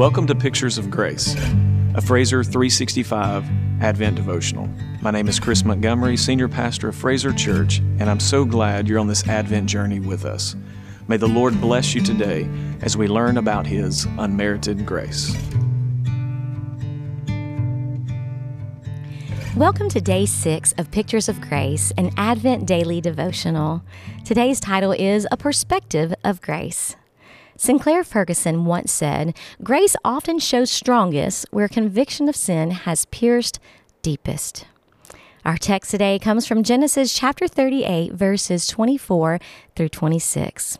Welcome to Pictures of Grace, a Fraser 365 Advent devotional. My name is Chris Montgomery, Senior Pastor of Fraser Church, and I'm so glad you're on this Advent journey with us. May the Lord bless you today as we learn about His unmerited grace. Welcome to day six of Pictures of Grace, an Advent daily devotional. Today's title is A Perspective of Grace. Sinclair Ferguson once said, Grace often shows strongest where conviction of sin has pierced deepest. Our text today comes from Genesis chapter 38, verses 24 through 26.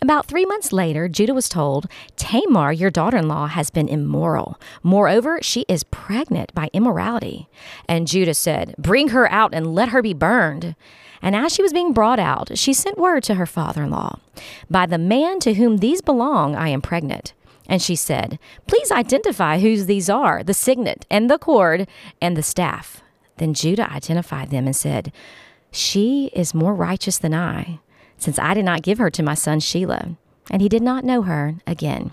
About three months later, Judah was told, Tamar, your daughter in law, has been immoral. Moreover, she is pregnant by immorality. And Judah said, Bring her out and let her be burned. And as she was being brought out, she sent word to her father in law By the man to whom these belong, I am pregnant. And she said, Please identify whose these are the signet, and the cord, and the staff. Then Judah identified them and said, She is more righteous than I, since I did not give her to my son Shelah, And he did not know her again.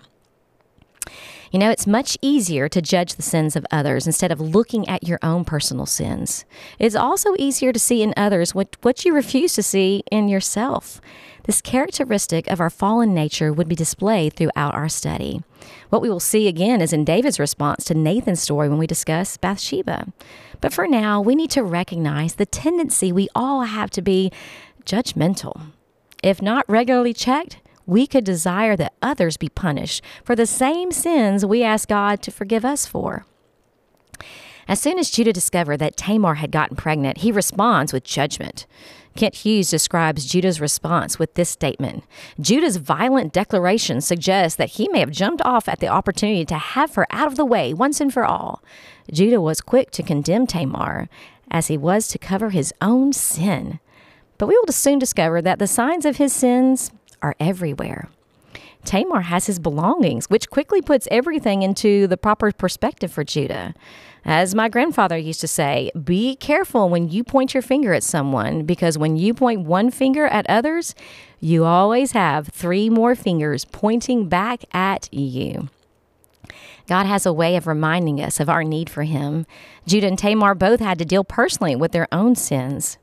You know, it's much easier to judge the sins of others instead of looking at your own personal sins. It's also easier to see in others what, what you refuse to see in yourself. This characteristic of our fallen nature would be displayed throughout our study. What we will see again is in David's response to Nathan's story when we discuss Bathsheba. But for now, we need to recognize the tendency we all have to be judgmental. If not regularly checked, we could desire that others be punished for the same sins we ask God to forgive us for. As soon as Judah discovered that Tamar had gotten pregnant, he responds with judgment. Kent Hughes describes Judah's response with this statement Judah's violent declaration suggests that he may have jumped off at the opportunity to have her out of the way once and for all. Judah was quick to condemn Tamar, as he was to cover his own sin. But we will soon discover that the signs of his sins are everywhere. Tamar has his belongings, which quickly puts everything into the proper perspective for Judah. As my grandfather used to say, be careful when you point your finger at someone, because when you point one finger at others, you always have three more fingers pointing back at you. God has a way of reminding us of our need for Him. Judah and Tamar both had to deal personally with their own sins.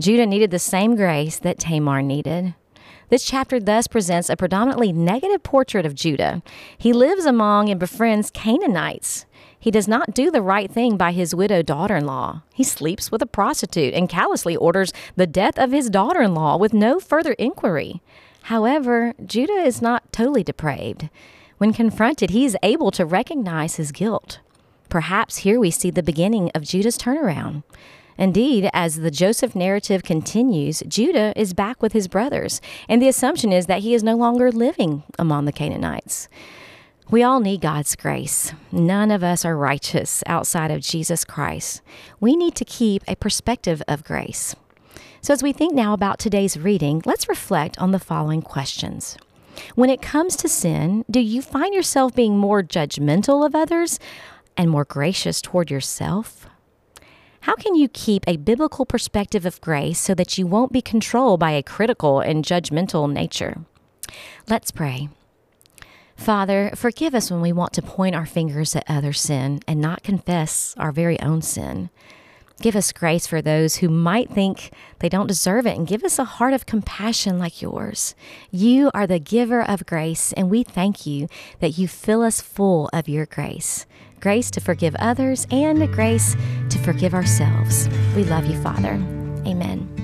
Judah needed the same grace that Tamar needed. This chapter thus presents a predominantly negative portrait of Judah. He lives among and befriends Canaanites. He does not do the right thing by his widowed daughter in law. He sleeps with a prostitute and callously orders the death of his daughter in law with no further inquiry. However, Judah is not totally depraved. When confronted, he is able to recognize his guilt. Perhaps here we see the beginning of Judah's turnaround. Indeed, as the Joseph narrative continues, Judah is back with his brothers, and the assumption is that he is no longer living among the Canaanites. We all need God's grace. None of us are righteous outside of Jesus Christ. We need to keep a perspective of grace. So, as we think now about today's reading, let's reflect on the following questions. When it comes to sin, do you find yourself being more judgmental of others and more gracious toward yourself? How can you keep a biblical perspective of grace so that you won't be controlled by a critical and judgmental nature? Let's pray. Father, forgive us when we want to point our fingers at other sin and not confess our very own sin. Give us grace for those who might think they don't deserve it and give us a heart of compassion like yours. You are the giver of grace, and we thank you that you fill us full of your grace grace to forgive others and grace to forgive ourselves. We love you, Father. Amen.